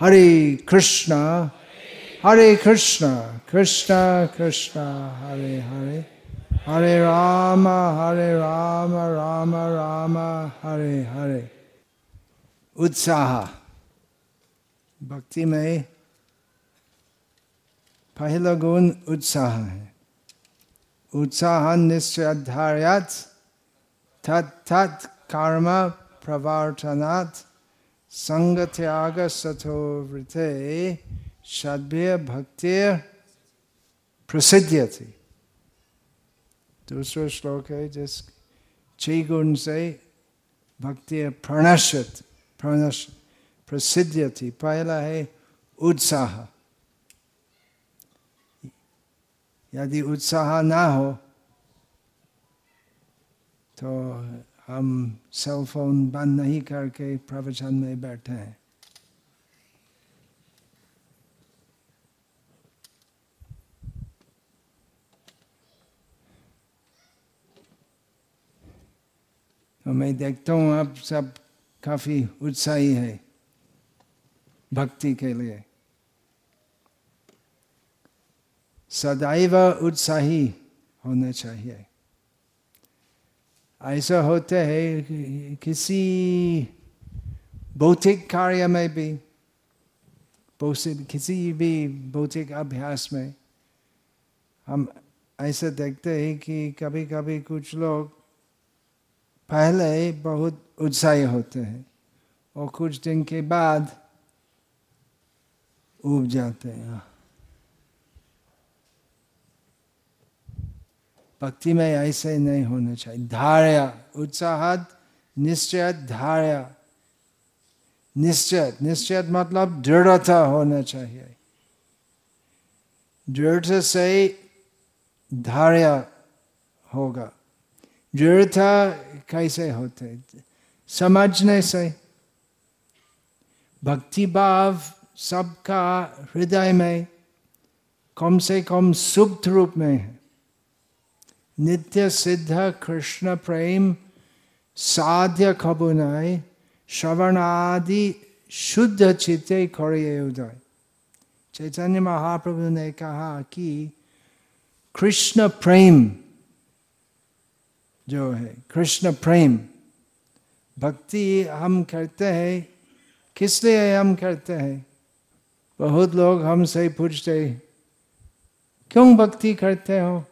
हरे कृष्णा हरे कृष्णा कृष्णा कृष्णा हरे हरे हरे राम हरे राम राम राम हरे हरे उत्साह भक्ति में पहला गुण उत्साह है उत्साह निश्चय तत् तत् कर्म प्रवर्तनात् संग त्याग सथोवृते सभ्य भक्ति प्रसिद्ध थी दूसरा श्लोक है जिस छह गुण से भक्ति प्रणश्यत प्रणश प्रसिद्ध थी पहला है उत्साह यदि उत्साह ना हो तो हम सेल फ़ोन बंद नहीं करके प्रवचन में बैठे हैं। तो मैं देखता हूँ आप सब काफ़ी उत्साही है भक्ति के लिए। सदैव उत्साही होना चाहिए। ऐसा होता है किसी भौतिक कार्य में भी किसी भी भौतिक अभ्यास में, हम ऐसा देखते हैं कि कभी कभी कुछ लोग पहले बहुत उत्साही होते हैं और कुछ दिन के बाद उब जाते हैं। भक्ति में ऐसे नहीं होना चाहिए। धार्या उत्साह निश्चय धार्या। निश्चय निश्चय मतलब दृढ़ता होना चाहिए। दृढ़ से धार्या होगा। दृढ़ता कैसे होते समझने से भक्ति भाव सबका हृदय में कम से कम सुप्त रूप में है। नित्य सिद्ध कृष्ण प्रेम साध्य खबुनाय श्रवणादि शुद्ध चित्ते करे उदय चैतन्य महाप्रभु ने कहा कि कृष्ण प्रेम जो है कृष्ण प्रेम भक्ति हम करते हैं किस लिए हम करते हैं बहुत लोग हमसे पूछते क्यों भक्ति करते हो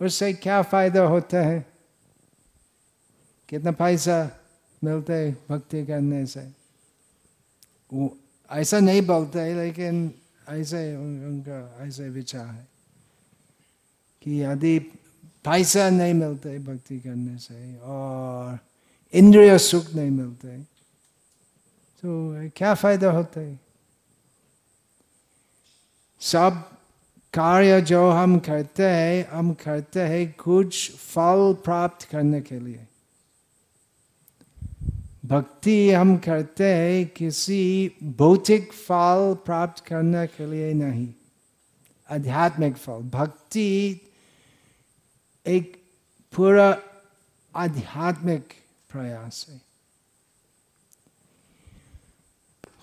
उससे क्या फ़ायदा होता है? कितना पैसा मिलता है भक्ति करने से? वो ऐसा नहीं बोलता है, लेकिन ऐसे उनका ऐसे विचार है कि यदि पैसा नहीं मिलते भक्ति करने से और इंद्रिय सुख नहीं मिलते तो क्या फ़ायदा होता है? सब कार्य जो हम करते हैं, हम करते हैं कुछ फल प्राप्त करने के लिए। भक्ति हम करते हैं किसी भौतिक फल प्राप्त करने के लिए नहीं, आध्यात्मिक फल। भक्ति एक पूरा आध्यात्मिक प्रयास है।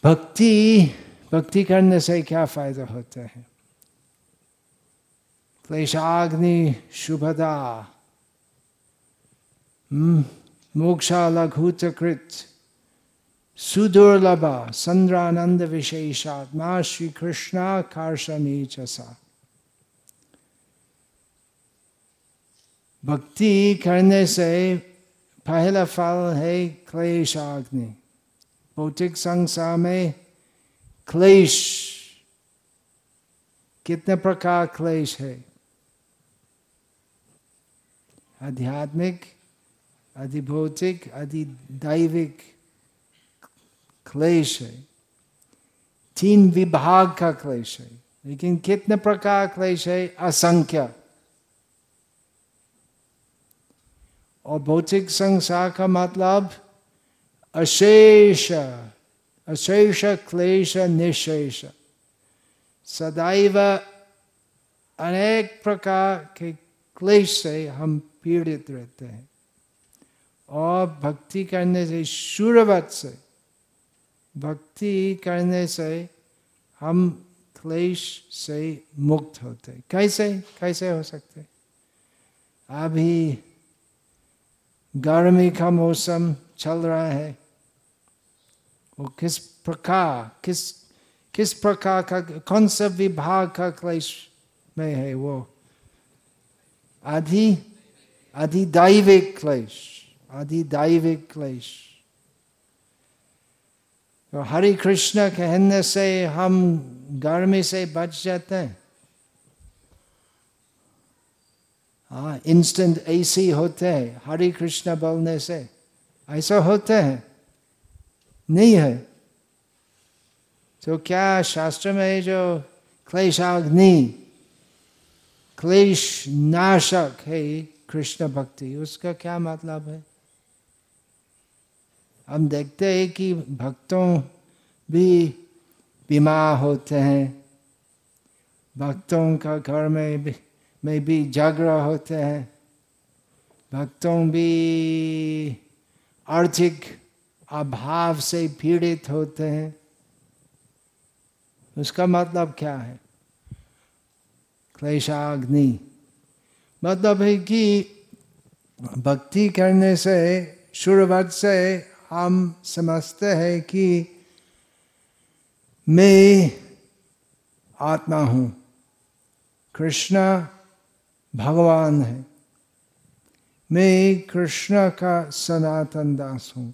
भक्ति भक्ति करने से क्या फ़ायदा होता है? क्लेशाग्नि शुभदा मोक्षा लघुतकृत सुदुर्लभ संद्रानंद विशेषात्मा श्री कृष्णा कार्षणी चसा भक्ति करने से पहला फल है क्लेशाग्नि भौतिक संसार में क्लेश कितने प्रकार क्लेश है आध्यात्मिक, अधिभौतिक, अधिदैविक क्लेश है। तीन विभाग का क्लेश है। लेकिन कितने प्रकार क्लेश है? असंख्य। और भौतिक संसार का मतलब अशेष अशेष क्लेश, निशेष। सदैव अनेक प्रकार के क्लेश से हम पीड़ित रहते हैं। और भक्ति करने से शुरुआत से, भक्ति करने से हम क्लेश से मुक्त होते कैसे? कैसे हो सकते अभी गर्मी का मौसम चल रहा है। वो किस प्रकार, किस किस प्रकार का, कौन सा विभाग का क्लेश में है वो? आदि अधिदैविक क्लेश अधिदैविक क्लेश तो हरे कृष्ण कहने से हम गर्मी से बच जाते हैं हाँ इंस्टेंट एसी होते हैं हरे कृष्ण बोलने से ऐसा होते हैं नहीं है तो क्या शास्त्र में जो क्लेशाग्नि क्लेश नाशक है कृष्ण भक्ति, उसका क्या मतलब है? हम देखते हैं कि भक्तों भी बीमार होते हैं। भक्तों का घर में भी में भी झगड़ा होते हैं। भक्तों भी आर्थिक अभाव से पीड़ित होते हैं। उसका मतलब क्या है? क्लेशाग्नि। मतलब है कि भक्ति करने से, शुरुआत से हम समझते हैं कि मैं आत्मा हूँ। कृष्ण भगवान है। मैं कृष्ण का सनातन दास हूँ।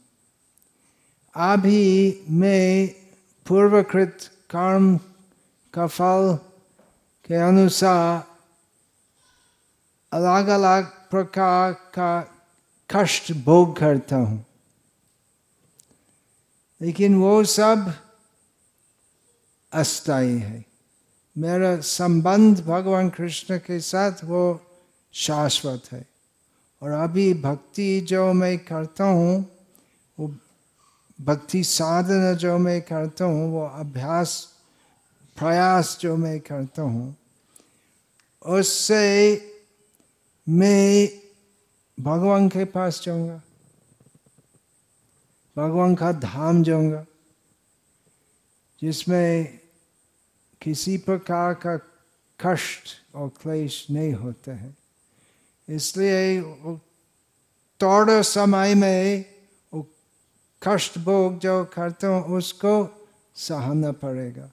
अभी मैं पूर्वकृत कर्म का फल के अनुसार अलग अलग प्रकार का कष्ट भोग करता हूँ। लेकिन वो सब अस्थाई है। मेरा संबंध भगवान कृष्ण के साथ वो शाश्वत है। और अभी भक्ति जो मैं करता हूँ, वो भक्ति साधना जो मैं करता हूँ, वो अभ्यास, प्रयास जो मैं करता हूँ, उससे मैं भगवान के पास जाऊँगा। भगवान का धाम जाऊँगा, जिसमें किसी प्रकार का कष्ट और क्लेश नहीं होते हैं। इसलिए थोड़े समय में वो कष्ट भोग जो करते हो, उसको सहना पड़ेगा।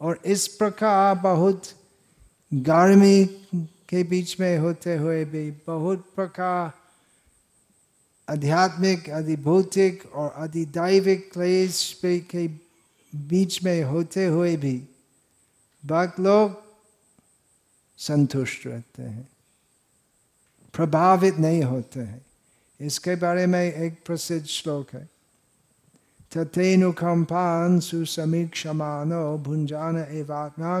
और इस प्रकार बहुत गर्मी के बीच में होते हुए भी बहुत प्रकार आध्यात्मिक, अधिभौतिक और अधिदैविक क्लेश के बीच में होते हुए भी भक्त लोग संतुष्ट रहते हैं, प्रभावित नहीं होते हैं। इसके बारे में एक प्रसिद्ध श्लोक है। तथेनुकंपान सुसमीक्षमानो भुंजान एवात्मा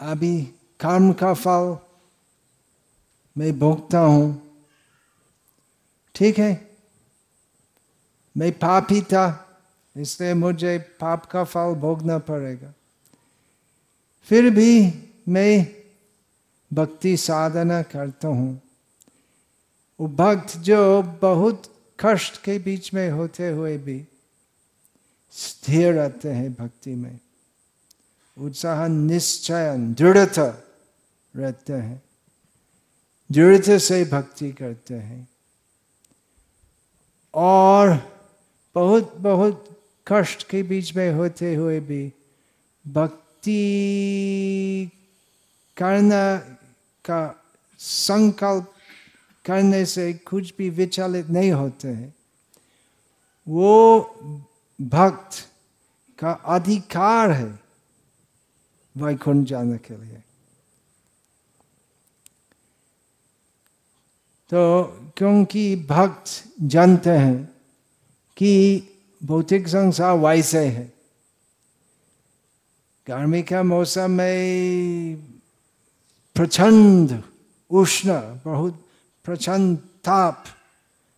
अभी कर्म का फल मैं भोगता हूँ। ठीक है? मैं पापी था, इसलिए मुझे पाप का फल भोगना पड़ेगा। फिर भी मैं भक्ति साधना करता हूँ। वो भक्त जो बहुत कष्ट के बीच में होते हुए भी स्थिर रहते हैं भक्ति में। उत्साह निश्चय दृढ़ता रहते हैं। दृढ़ से भक्ति करते हैं। और बहुत बहुत कष्ट के बीच में होते हुए भी भक्ति करना का संकल्प करने से कुछ भी विचलित नहीं होते हैं। वो भक्त का अधिकार है। वैकुंठ जाने के लिए। तो क्योंकि भक्त जानते हैं कि भौतिक संसार वैसे है। गर्मी का मौसम में प्रचंड उष्ण, बहुत प्रचंड ताप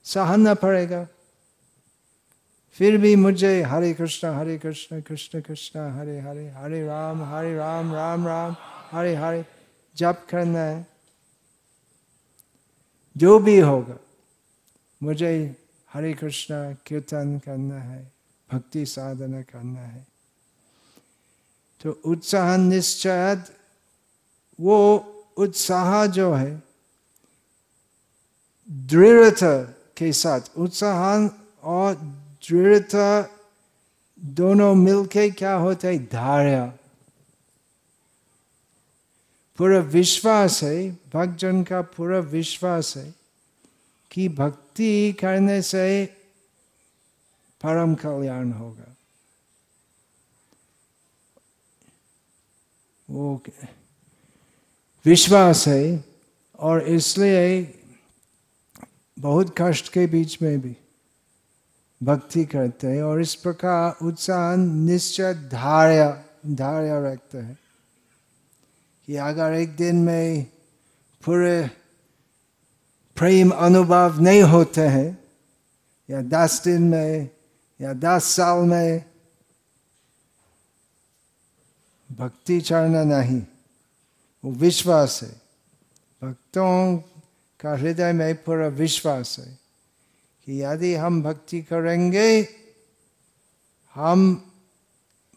सहना पड़ेगा। फिर भी मुझे हरे कृष्ण हरे कृष्ण कृष्ण कृष्ण, हरे हरे हरे राम हरे राम राम राम, हरे हरे। जप करना है। जो भी होगा, मुझे हरे कृष्ण कीर्तन करना है, भक्ति साधना करना है। तो उत्साह निश्चय वो उत्साह जो है, दृढ़ता के साथ, उत्साह और दृढ़ता, दोनों मिलके क्या होता है? धार्य पूरा विश्वास है, भक्तजन का पूरा विश्वास है कि भक्ति करने से परम कल्याण होगा। वो विश्वास है, और इसलिए बहुत कष्ट के बीच में भी भक्ति करते हैं और इस प्रकार उत्साह निश्चय धार्य धार्य रखते हैं। कि अगर एक दिन में पूरे प्रेम अनुभव नहीं होते हैं, या दस दिन में, या दस साल में भक्ति चढ़ना नहीं, वो विश्वास है। भक्तों का हृदय में पूरा विश्वास है। कि यदि हम भक्ति करेंगे, हम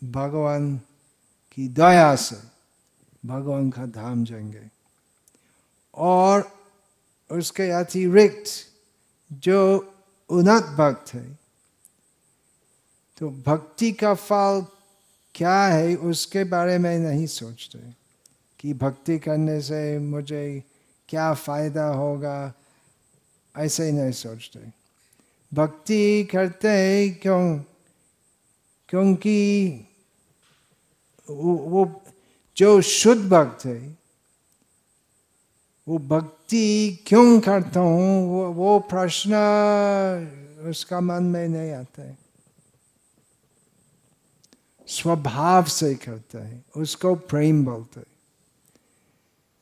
भगवान की दया से भगवान का धाम जाएँगे। और उसके अतिरिक्त जो उन्नत भक्त है तो भक्ति का फल क्या है, उसके बारे में नहीं सोचते कि भक्ति करने से मुझे क्या फ़ायदा होगा, ऐसे ही नहीं सोचते। भक्ति करते क्यों? क्योंकि वो, वो जो शुद्ध भक्त है वो भक्ति क्यों करता हूँ? वो वो प्रश्न उसका मन में नहीं आता है। स्वभाव से करता है उसको प्रेम बोलते है।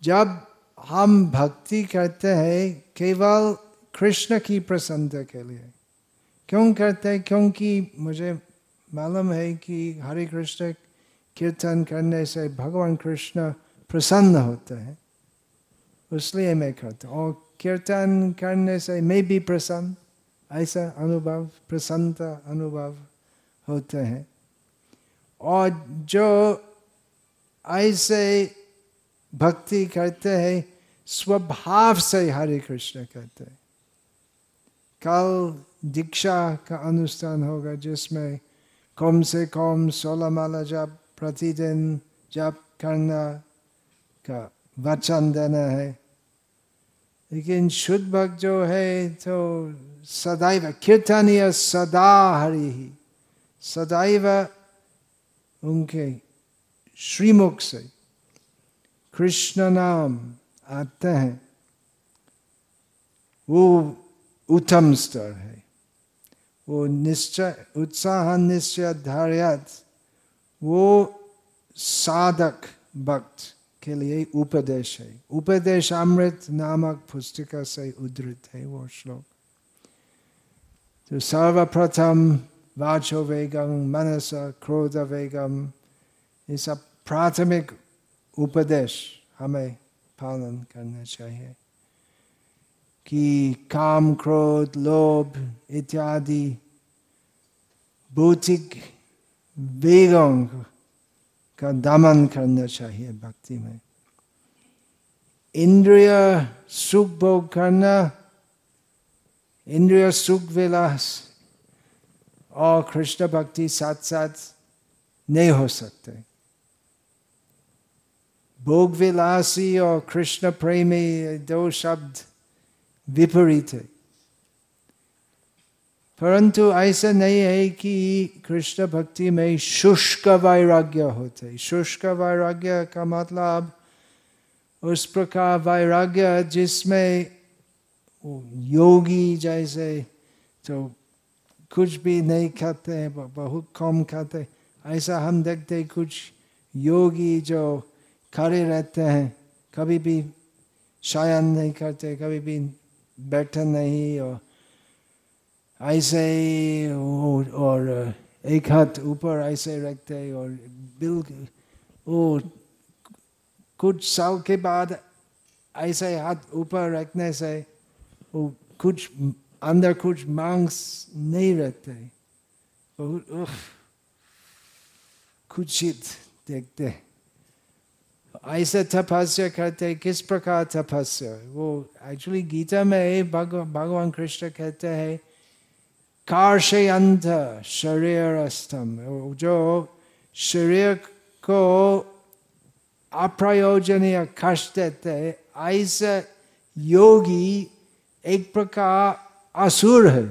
जब हम भक्ति करते हैं केवल कृष्ण की प्रसन्नता के लिए। क्यों करते हैं? क्योंकि मुझे मालूम है कि हरे कृष्ण कीर्तन करने से भगवान कृष्ण प्रसन्न होते हैं। इसलिए मैं करता हूँ। और कीर्तन करने से मैं भी प्रसन्न, ऐसा अनुभव, प्रसन्नता अनुभव होते हैं। और जो ऐसे भक्ति करते हैं, स्वभाव से हरे कृष्ण कहते हैं। कल दीक्षा का अनुष्ठान होगा, जिसमें कम से कम सोलह माला जब प्रतिदिन जप करना का वचन देना है। लेकिन शुद्ध भक्त जो है तो सदैव कीर्तनीय सदा हरि ही। सदैव उनके श्रीमुख से कृष्ण नाम आते हैं। वो उत्तम स्तर है वो निश्चय उत्साह निश्चय धार्यात वो साधक भक्त के लिए उपदेश है उपदेश अमृत नामक पुस्तिका से उद्धृत है वो श्लोक तो सर्वप्रथम वाचो वेगम मनस क्रोध वेगम ये सब प्राथमिक उपदेश हमें पालन करना चाहिए कि काम, क्रोध, लोभ इत्यादि भौतिक वेगों का दमन करना चाहिए भक्ति में। इंद्रिय सुख भोग करना, इंद्रिय सुख विलास और कृष्ण भक्ति साथ साथ नहीं हो सकते। भोग विलासी और कृष्ण प्रेमी दो शब्द विपरीत है। परंतु ऐसा नहीं है कि कृष्ण भक्ति में शुष्क वैराग्य होते शुष्क वैराग्य का मतलब उस प्रकार वैराग्य जिसमें योगी जैसे तो कुछ भी नहीं खाते हैं बहुत कम खाते ऐसा हम देखते कुछ योगी जो खड़े रहते हैं, कभी भी शायन नहीं करते, कभी भी बैठे नहीं और ऐसे ही और एक हाथ ऊपर ऐसे रखते और बिल्कुल वो कुछ साल के बाद ऐसे हाथ ऊपर रखने से वो कुछ अंदर कुछ मांस नहीं रहते। कुचित देखते ऐसे तपस्या करते किस प्रकार तपस्या वो एक्चुअली गीता में भगवान कृष्ण कहते हैं कार्शयंत शरीर स्तम जो शरीर को अप्रयोजनीय कष्ट देते ऐसे योगी एक प्रकार असुर है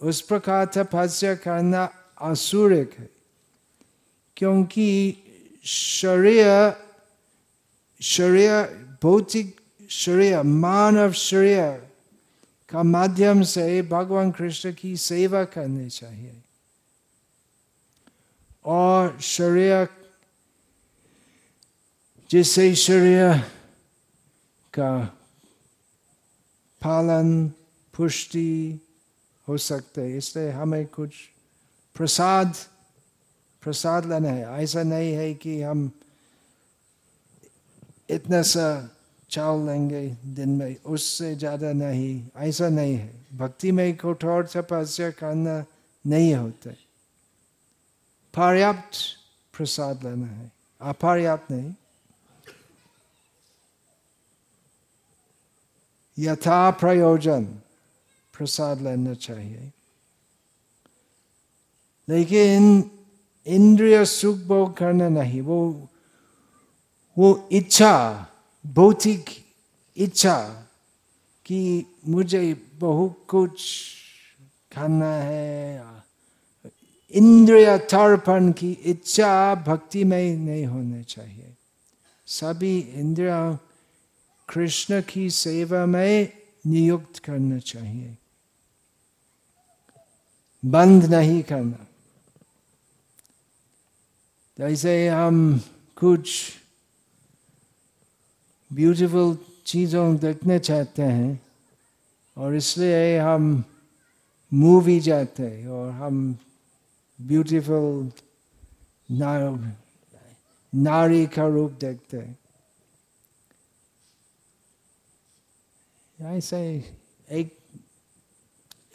उस प्रकार तपस्या करना असुरिक है क्योंकि शरीर शरीर भौतिक शरीर मानव शरीर का माध्यम से भगवान कृष्ण की सेवा करनी चाहिए और शरीर जिससे शरीर का पालन पुष्टि हो सकते इसलिए हमें कुछ प्रसाद प्रसाद लेना है। ऐसा नहीं है कि हम इतना सा चावल लेंगे दिन में, उससे ज़्यादा नहीं। ऐसा नहीं है। भक्ति में कठोर तपस्या करना नहीं होता। पर्याप्त प्रसाद लेना है। अपर्याप्त नहीं। यथा प्रयोजन प्रसाद लेना चाहिए। लेकिन इंद्रिय सुख भोग करना नहीं, वो वो इच्छा, भौतिक इच्छा कि मुझे बहुत कुछ खाना है। इंद्रिय तर्पण की इच्छा भक्ति में नहीं होनी चाहिए। सभी इंद्रिया कृष्ण की सेवा में नियुक्त करना चाहिए। बंद नहीं करना। जैसे हम कुछ ब्यूटीफुल चीज़ों देखने चाहते हैं, और इसलिए हम मूवी जाते हैं, और हम ब्यूटीफुल नारी का रूप देखते हैं। ऐसे एक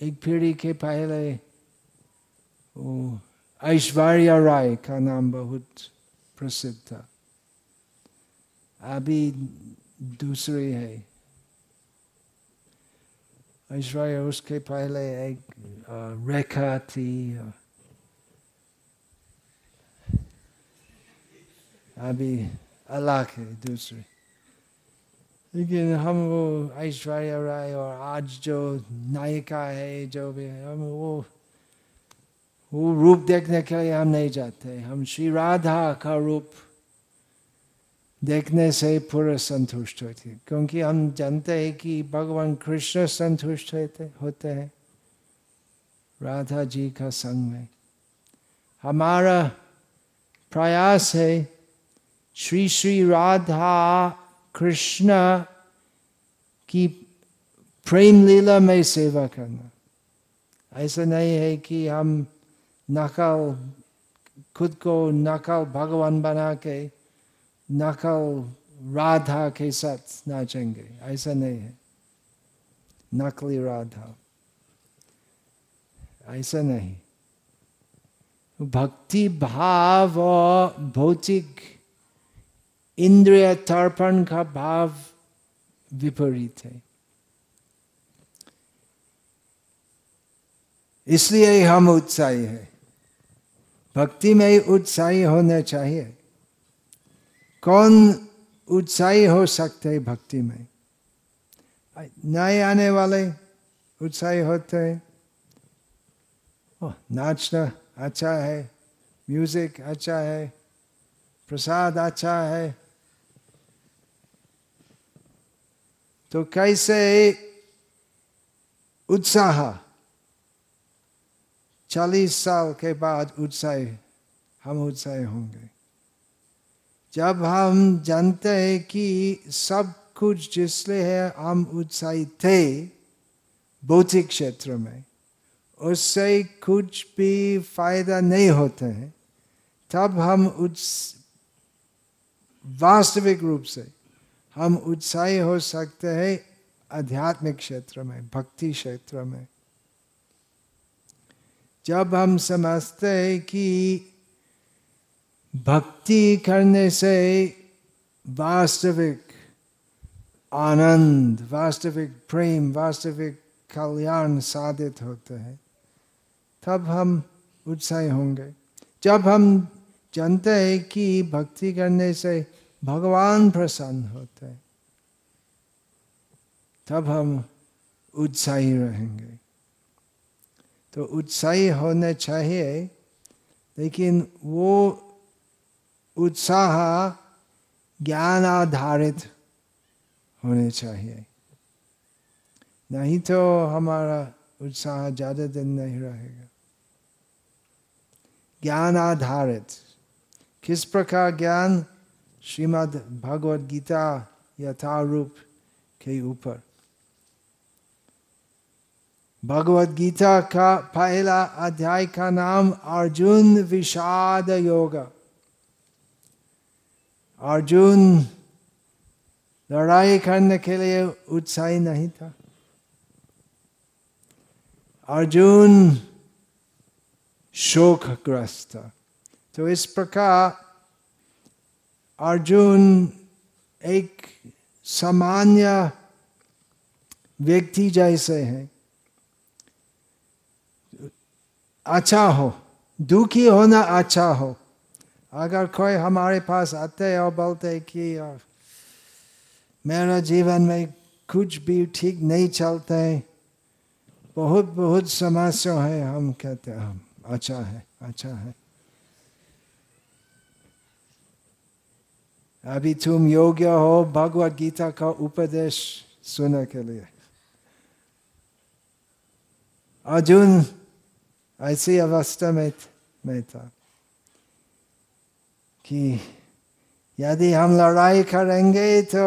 एक पीढ़ी के पहले वो ऐश्वर्या राय का नाम बहुत प्रसिद्ध था अभी दूसरी है ऐश्वर्या उसके पहले एक रेखा थी अभी अलग है दूसरी लेकिन हम वो ऐश्वर्या राय और आज जो नायिका है जो भी हम वो वो रूप देखने के लिए हम नहीं जाते हम श्री राधा का रूप देखने से पूरा संतुष्ट होते क्योंकि हम जानते हैं कि भगवान कृष्ण संतुष्ट होते होते हैं। राधा जी का संग में। हमारा प्रयास है श्री श्री राधा कृष्ण की प्रेम लीला में सेवा करना। ऐसा नहीं है कि हम नकल खुद को नकल भगवान बना के नकल राधा के साथ नाचेंगे ऐसा नहीं है। नकली राधा ऐसा नहीं। भक्ति भाव और भौतिक इंद्रिय तर्पण का भाव विपरीत है। इसलिए हम उत्साही है। भक्ति में ही उत्साही होना चाहिए। कौन उत्साही हो सकते हैं भक्ति में? नए आने वाले उत्साही होते हैं। नाचना अच्छा है, म्यूज़िक अच्छा है, प्रसाद अच्छा है। तो कैसे उत्साह चालीस साल के बाद उत्साह, हम उत्साह होंगे। जब हम जानते हैं कि सब कुछ जिसलिए है, हम उत्साहित थे भौतिक क्षेत्र में, उससे कुछ भी फ़ायदा नहीं होते हैं, तब हम उस वास्तविक रूप से हम उत्साही हो सकते हैं आध्यात्मिक क्षेत्र में, भक्ति क्षेत्र में जब हम समझते हैं कि भक्ति करने से वास्तविक आनंद, वास्तविक प्रेम, वास्तविक कल्याण साधित होते हैं, तब हम उत्साही होंगे। जब हम जानते हैं कि भक्ति करने से भगवान प्रसन्न होते हैं, तब हम उत्साही रहेंगे। तो उत्साही होने चाहिए। लेकिन वो उत्साह ज्ञान आधारित होने चाहिए। नहीं तो हमारा उत्साह ज़्यादा दिन नहीं रहेगा। ज्ञान आधारित किस प्रकार ज्ञान? श्रीमद् भगवद गीता यथारूप के ऊपर। भगवद गीता का पहला अध्याय का नाम अर्जुन विषाद योग अर्जुन लड़ाई करने के लिए उत्साही नहीं था अर्जुन शोकग्रस्त तो इस प्रकार अर्जुन एक सामान्य व्यक्ति जैसे हैं अच्छा हो। दुखी होना अच्छा हो। अगर कोई हमारे पास आते और बोलते कि मेरा जीवन में कुछ भी ठीक नहीं चलता है, बहुत बहुत समस्या है। हम कहते हैं, हम अच्छा है अच्छा है। अभी तुम योग्य हो भगवत गीता का उपदेश सुनने के लिए। अर्जुन ऐसी अवस्था में में था कि यदि हम लड़ाई करेंगे तो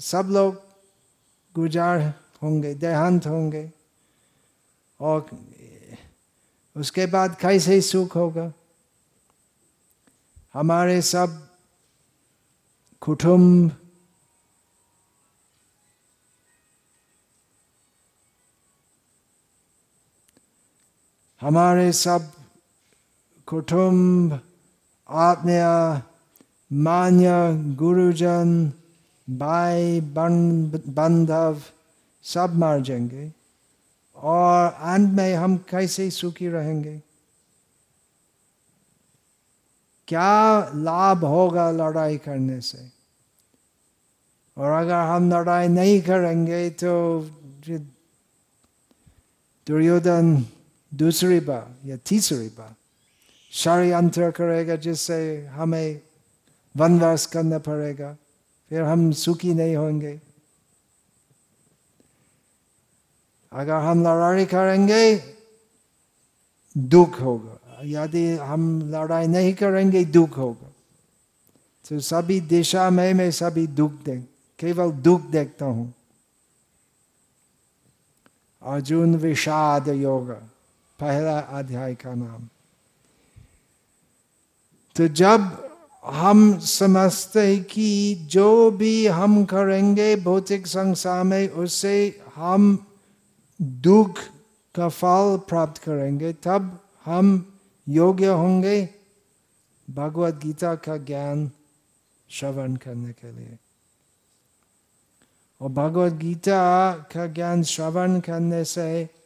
सब लोग गुजार होंगे देहांत होंगे और उसके बाद कैसे सुख होगा हमारे सब कुटुंब हमारे सब कुटुंब, आत्मीय, मान्य गुरुजन, भाई बांधव, सब मर जाएँगे। और अंत में हम कैसे सुखी रहेंगे? क्या लाभ होगा लड़ाई करने से? और अगर हम लड़ाई नहीं करेंगे तो दुर्योधन दूसरी बार या तीसरी बार षडयंत्र करेगा जिससे हमें वनवास करना पड़ेगा, फिर हम सुखी नहीं होंगे। अगर हम लड़ाई करेंगे, दुख होगा। यदि हम लड़ाई नहीं करेंगे, दुख होगा। तो सभी दिशा में मैं सभी दुख देख, केवल दुख देखता हूँ। अर्जुन विषाद योग। पहला अध्याय का नाम। तो जब हम समझते कि जो भी हम करेंगे भौतिक संसार में, उससे हम दुख का फल प्राप्त करेंगे। तब हम योग्य होंगे भगवत गीता का ज्ञान श्रवण करने के लिए। और भगवत गीता का ज्ञान श्रवण करने से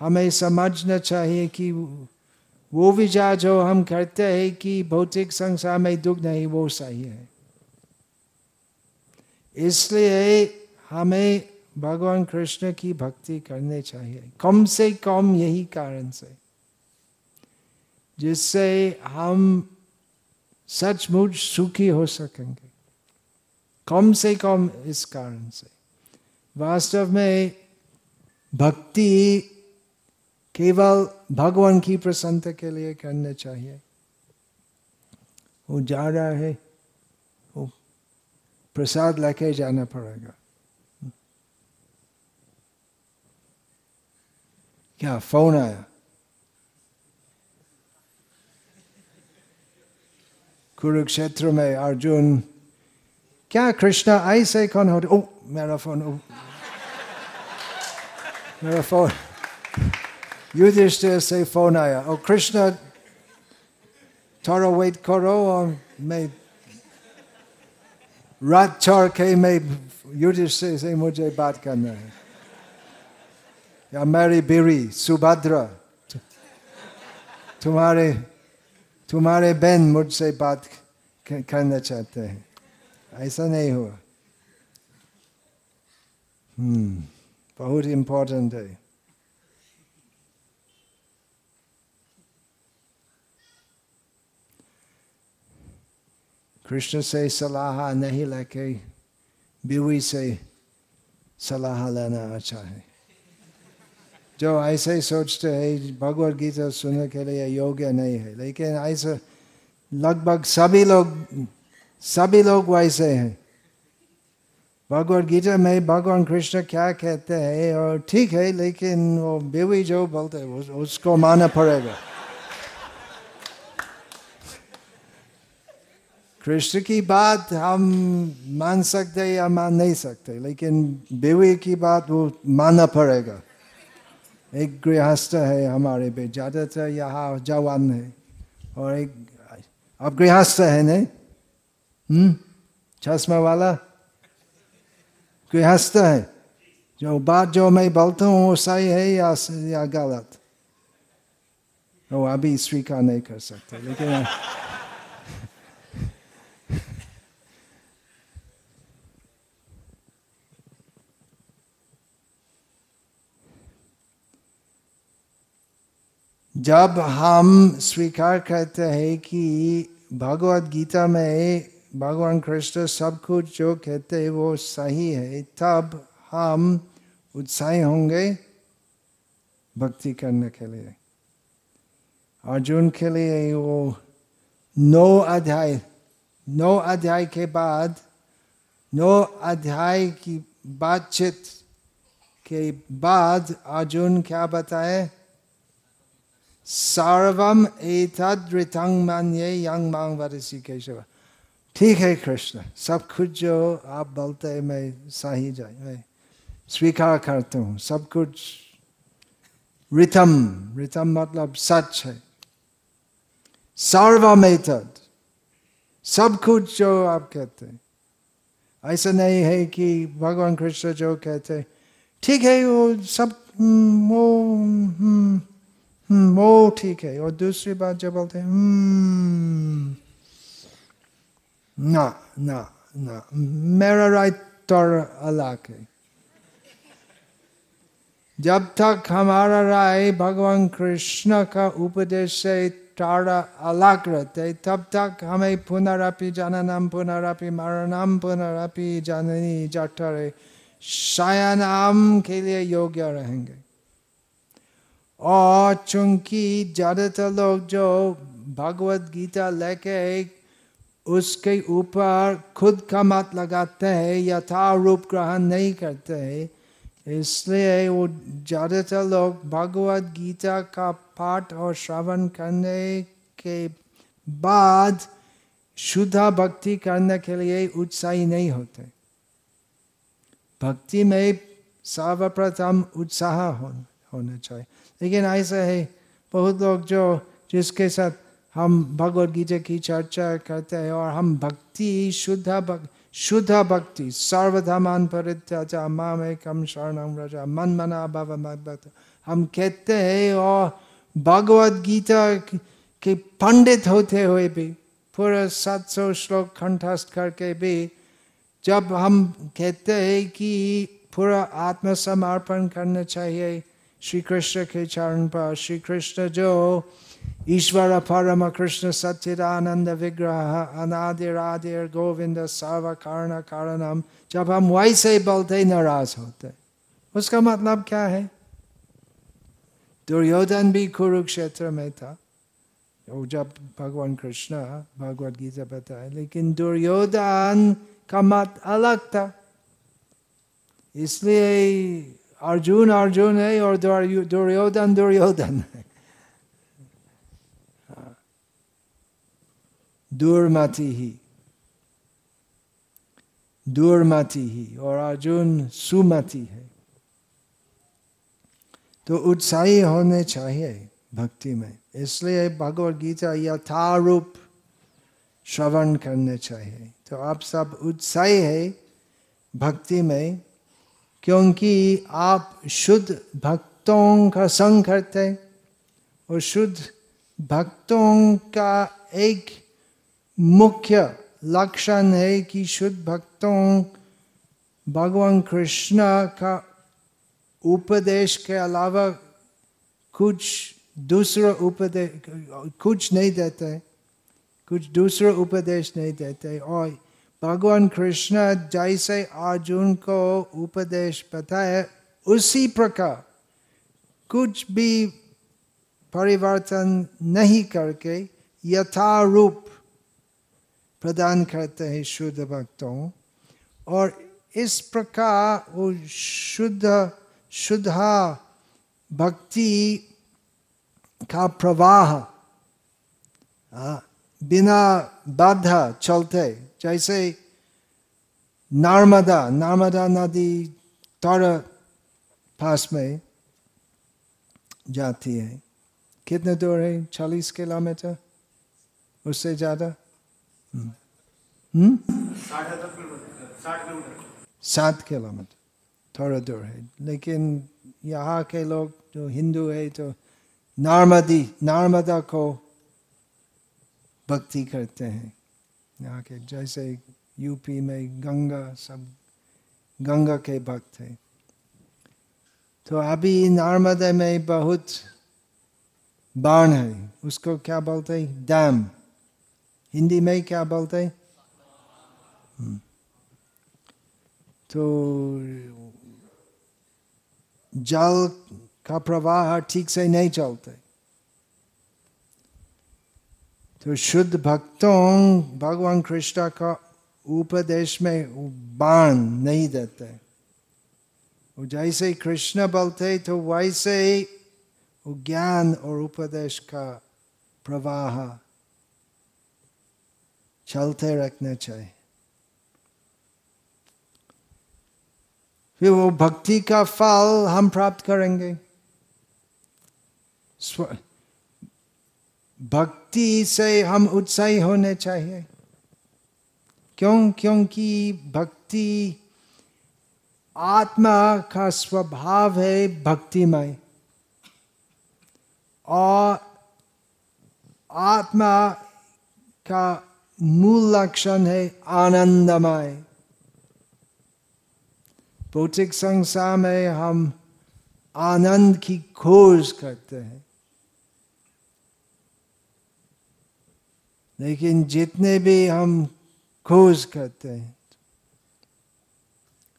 हमें समझना चाहिए कि वो विचार जो हम करते हैं कि भौतिक संसार में दुख नहीं, वो सही है। इसलिए हमें भगवान कृष्ण की भक्ति करनी चाहिए। कम से कम यही कारण से, जिससे हम सचमुच सुखी हो सकेंगे। कम से कम इस कारण से। वास्तव में भक्ति केवल भगवान की प्रसन्नता के लिए करना चाहिए। वो जा रहा है, वो प्रसाद लेके जाना पड़ेगा। क्या फ़ोन आया? कुरुक्षेत्र में अर्जुन, क्या कृष्णा, ऐसे कौन हो ओ, मेरा फ़ोन, ओ, मेरा phone. युधिष्ठिर से फोन आया ओ कृष्णा थोड़ा वेट करो और मैं रात छोड़ के मैं युधिष्ठिर से मुझे बात करना है या मेरी बीरी सुभद्रा तुम्हारे तुम्हारे बहन मुझसे बात करना चाहते हैं ऐसा नहीं हुआ हम्म बहुत इम्पोर्टेंट है Krishna से सलाह नहीं लेके बीवी से सलाह लेना अच्छा है जो ऐसे सोचते हैं भगवत गीता सुनने के लिए योग्य नहीं है लेकिन ऐसा लगभग सभी लोग सभी लोग वैसे हैं भगवत गीता में भगवान कृष्ण क्या कहते हैं और ठीक है लेकिन वो बेवी जो बोलते हैं उसको मानना पड़ेगा कृष्ण की बात हम मान सकते या मान नहीं सकते, लेकिन बेवी की बात वो मानना पड़ेगा। एक गृहस्थ है हमारे पे, ज़्यादातर यहाँ जवान है, और एक अब गृहस्थ है नहीं? हम्म? चश्मा वाला? गृहस्थ है। जो बात जो मैं बोलता हूँ वो सही है या या गलत? वो अभी स्वीकार नहीं कर सकते, लेकिन जब हम स्वीकार करते हैं कि भगवत गीता में भगवान कृष्ण सब कुछ जो कहते हैं वो सही है, तब हम उत्साही होंगे भक्ति करने के लिए। अर्जुन के लिए वो नौ अध्याय नौ अध्याय के बाद, नौ अध्याय की बातचीत के बाद अर्जुन क्या बताए? सर्वम एतद ऋतंग मान्य यंग मांग वरसी केशव ठीक है कृष्ण सब कुछ जो आप बोलते हैं मैं सही जाए मैं स्वीकार करता हूँ सब कुछ रितम रितम मतलब सच है सर्वमेतद सब कुछ जो आप कहते हैं ऐसा नहीं है कि भगवान कृष्ण जो कहते ठीक है वो सब वो वो ठीक है। और दूसरी बात जो बोलते हैं ना ना ना, मेरा राय तौर अलग है। जब तक हमारा राय भगवान कृष्ण का उपदेश से तारा अलग रहते, तब तक हमें पुनरापि जननम, पुनरापि मरणम, पुनरापि जननी जठरे, शयनाम के लिए योग्य रहेंगे। और चूँकि ज़्यादातर लोग जो भगवत गीता लेके उसके ऊपर खुद का मत लगाते हैं यथा रूप ग्रहण नहीं करते हैं। इसलिए वो ज़्यादातर लोग भगवत गीता का पाठ और श्रवण करने के बाद शुद्ध भक्ति करने के लिए उत्साही नहीं होते। भक्ति में सर्वप्रथम उत्साह होना चाहिए। लेकिन ऐसा है, बहुत लोग जो, जिसके साथ हम भगवद गीता की चर्चा करते हैं और हम भक्ति, शुद्ध भक्ति शुद्ध भक्ति सर्वधमान परित्याचा माम एकम शरणम रजा मन मना भव भक्त हम कहते हैं, और भगवद गीता के पंडित होते हुए भी, पूरा सात सौ श्लोक कंठस्थ करके भी, जब हम कहते हैं कि पूरा आत्मसमर्पण करना चाहिए श्री कृष्ण के चरण पर श्री कृष्ण जो ईश्वर परम कृष्ण सच्चिदानंद विग्रह अनादिरादिर गोविंद सर्व कारण कारणम जब हम वैसे बोलते नाराज़ होते उसका मतलब क्या है दुर्योधन भी कुरुक्षेत्र में था जब भगवान कृष्ण भगवत गीता बताए लेकिन दुर्योधन का मत अलग था इसलिए दुर्योधन दुर्योधन है दूरमति ही दूरमति ही और अर्जुन सुमति है तो उत्साही होने चाहिए भक्ति में। इसलिए भगवत गीता यथारूप श्रवण करने चाहिए। तो आप सब उत्साही है भक्ति में। क्योंकि आप शुद्ध भक्तों का संग करते और शुद्ध भक्तों का एक मुख्य लक्षण है कि शुद्ध भक्तों भगवान कृष्ण का उपदेश के अलावा कुछ दूसरा उपदेश कुछ नहीं देते कुछ दूसरा उपदेश नहीं देते और भगवान कृष्ण जैसे अर्जुन को उपदेश बताए उसी प्रकार कुछ भी परिवर्तन नहीं करके यथारूप प्रदान करते हैं शुद्ध भक्तों। और इस प्रकार वो शुद्ध, शुद्धा भक्ति का प्रवाह बिना बाधा चलते, जैसे नर्मदा नर्मदा नदी तर पास में जाती है। कितने दूर है? चालीस किलोमीटर? उससे ज़्यादा? सात किलोमीटर। थोड़ा दूर है। लेकिन यहाँ के लोग जो हिंदू है तो नर्मदी, नर्मदा को भक्ति करते हैं। यहाँ के जैसे यूपी में गंगा, सब गंगा के भक्त है। तो अभी नर्मदा में बहुत बाण है। उसको क्या बोलते हैं? डैम हिंदी में क्या बोलते हम्म। तो जल का प्रवाह ठीक से नहीं चलते। तो शुद्ध भक्तों, भगवान कृष्ण का उपदेश में बाण नहीं देते वो जैसे कृष्ण बोलते तो वैसे ही ज्ञान और उपदेश का प्रवाह चलते रखना चाहिए। फिर वो भक्ति का फल हम प्राप्त करेंगे। भक्ति से हम उत्साही होने चाहिए। क्यों? क्योंकि भक्ति आत्मा का स्वभाव है भक्तिमय। और आत्मा का मूल लक्षण है आनंदमय। भौतिक संसार में हम आनंद की खोज करते हैं। लेकिन जितने भी हम खोज करते हैं,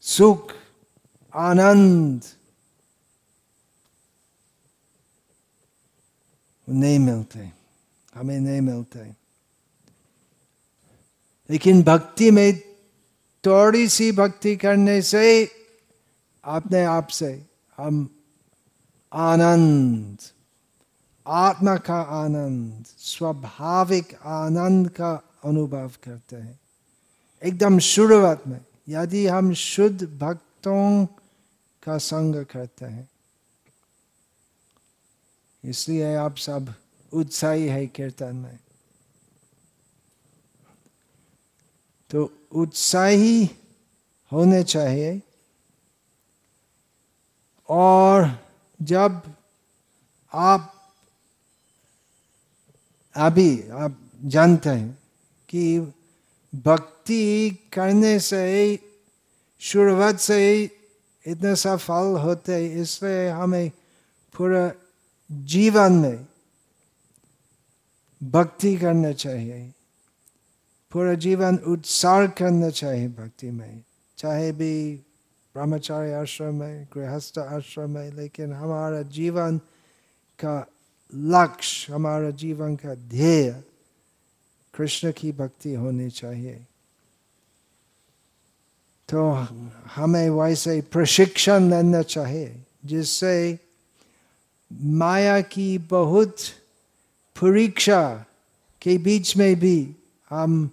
सुख, आनंद, नहीं मिलते, हमें नहीं मिलते। लेकिन भक्ति में थोड़ी सी भक्ति करने से अपने आप से हम आनंद आत्मा का आनंद, स्वाभाविक आनंद का अनुभव करते हैं। एकदम शुरुआत में, यदि हम शुद्ध भक्तों का संग करते हैं, इसलिए आप सब उत्साही है कीर्तन में। तो उत्साही होने चाहिए, और जब आप अभी आप जानते हैं कि भक्ति करने से शुरुआत से ही इतने सा फल होते इसलिए हमें पूरा जीवन में भक्ति करना चाहिए। पूरा जीवन उत्साह करना चाहिए भक्ति में, चाहे भी ब्रह्मचार्य आश्रम में, गृहस्थ आश्रम में, लेकिन हमारा जीवन का लक्ष्य हमारा जीवन का ध्येय कृष्ण की भक्ति होनी चाहिए तो हमें वैसे प्रशिक्षण लेना चाहिए जिससे माया की बहुत परीक्षा के बीच में भी हम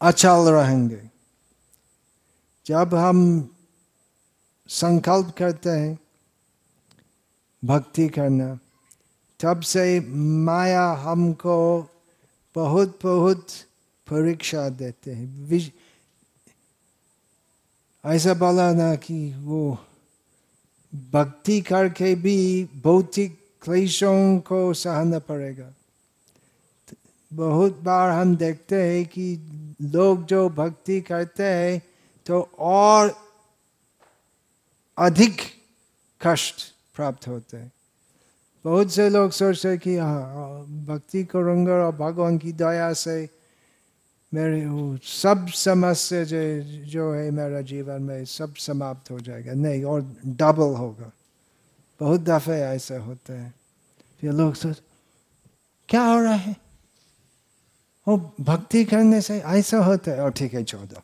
अचल रहेंगे जब हम संकल्प करते हैं भक्ति करना। तब से माया हमको बहुत बहुत परीक्षा देते हैं। ऐसा बोला ना कि वो भक्ति करके भी भौतिक क्लेशों को सहना पड़ेगा। बहुत बार हम देखते हैं कि लोग जो भक्ति करते हैं तो और अधिक कष्ट प्राप्त होते हैं। बहुत से लोग सोचते कि हाँ भक्ति करूँगा और भगवान की दया से मेरे सब समस्या जो जो है मेरा जीवन में सब समाप्त हो जाएगा। नहीं, और डबल होगा। बहुत दफे ऐसे होते हैं। फिर लोग सोच, क्या हो रहा है? वो भक्ति करने से ऐसा होता है। और ठीक है, छोड़। दो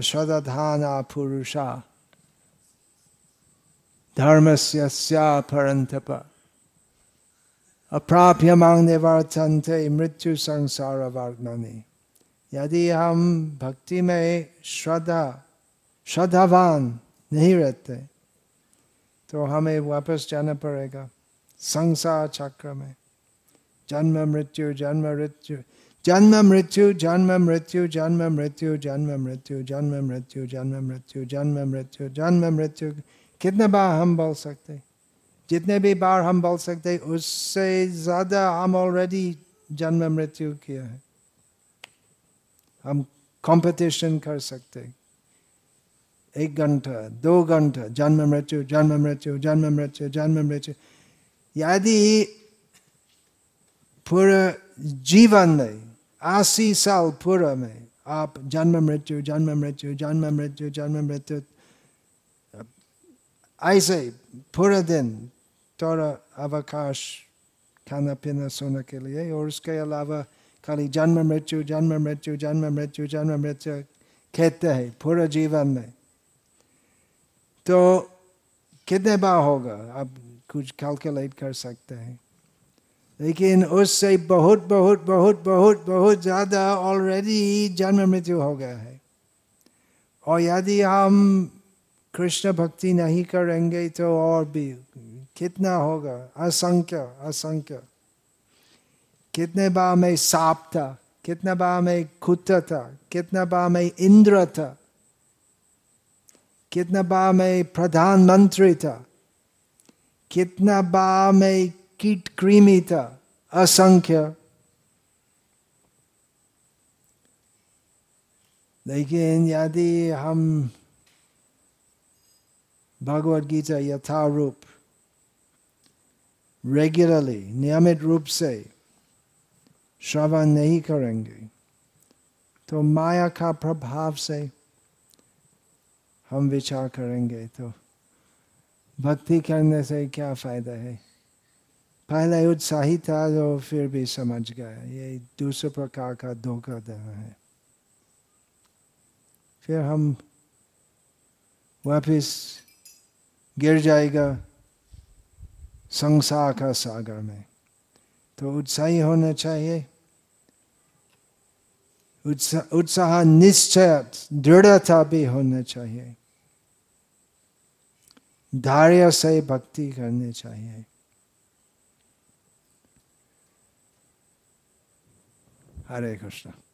श्रद्धाना पुरुषा। धर्म से परंतप अप्राप्य मांगने वर्तनते मृत्यु संसार वर्णनी यदि हम भक्ति में श्रद्धा श्रद्धावान नहीं रहते तो हमें वापस जाना पड़ेगा संसार चक्र में जन्म मृत्यु जन्म मृत्यु जन्म मृत्यु जन्म मृत्यु जन्म मृत्यु जन्म मृत्यु जन्म मृत्यु जन्म मृत्यु जन्म मृत्यु जन्म मृत्यु कितने बार हम बोल सकते जितने भी बार हम बोल सकते उससे ज़्यादा हम ऑलरेडी जन्म मृत्यु किया है। हम कंपटीशन कर सकते एक घंटा, दो घंटा, जन्म मृत्यु जन्म मृत्यु जन्म मृत्यु जन्म मृत्यु। यदि पूरा जीवन में, अस्सी साल पूरा में आप जन्म मृत्यु जन्म मृत्यु जन्म मृत्यु जन्म मृत्यु ऐसे पूरा दिन थोड़ा अवकाश खाना पीना सोने के लिए और उसके अलावा खाली जन्म मृत्यु जन्म मृत्यु जन्म मृत्यु जन्म मृत्यु कहते हैं पूरा जीवन में तो कितने बार होगा? आप कुछ कैलकुलेट कर सकते हैं। लेकिन उससे बहुत बहुत बहुत बहुत बहुत ज़्यादा ऑलरेडी जन्म मृत्यु हो गया है। और यदि हम कृष्ण भक्ति नहीं करेंगे तो और भी कितना होगा? असंख्य असंख्य। कितने बार में सांप था? कितना बार में कुत्ता था? कितना बार में इंद्र था? कितना बार में प्रधानमंत्री था? कितना बार में कीट कृमि था? असंख्य। लेकिन यदि हम भगवत गीता यथारूप रेगुलरली नियमित रूप से श्रवण नहीं करेंगे तो माया का प्रभाव से हम विचार करेंगे तो भक्ति करने से क्या फ़ायदा है पहले उत्साही था तो फिर भी समझ गया ये दूसरे प्रकार का धोखा देना है फिर हम वापिस गिर जाएगा संसार का सागर में। तो उत्साही होना चाहिए। उत्साह निश्चय, दृढ़ता भी होना चाहिए। धैर्य से भक्ति करनी चाहिए। हरे Krishna.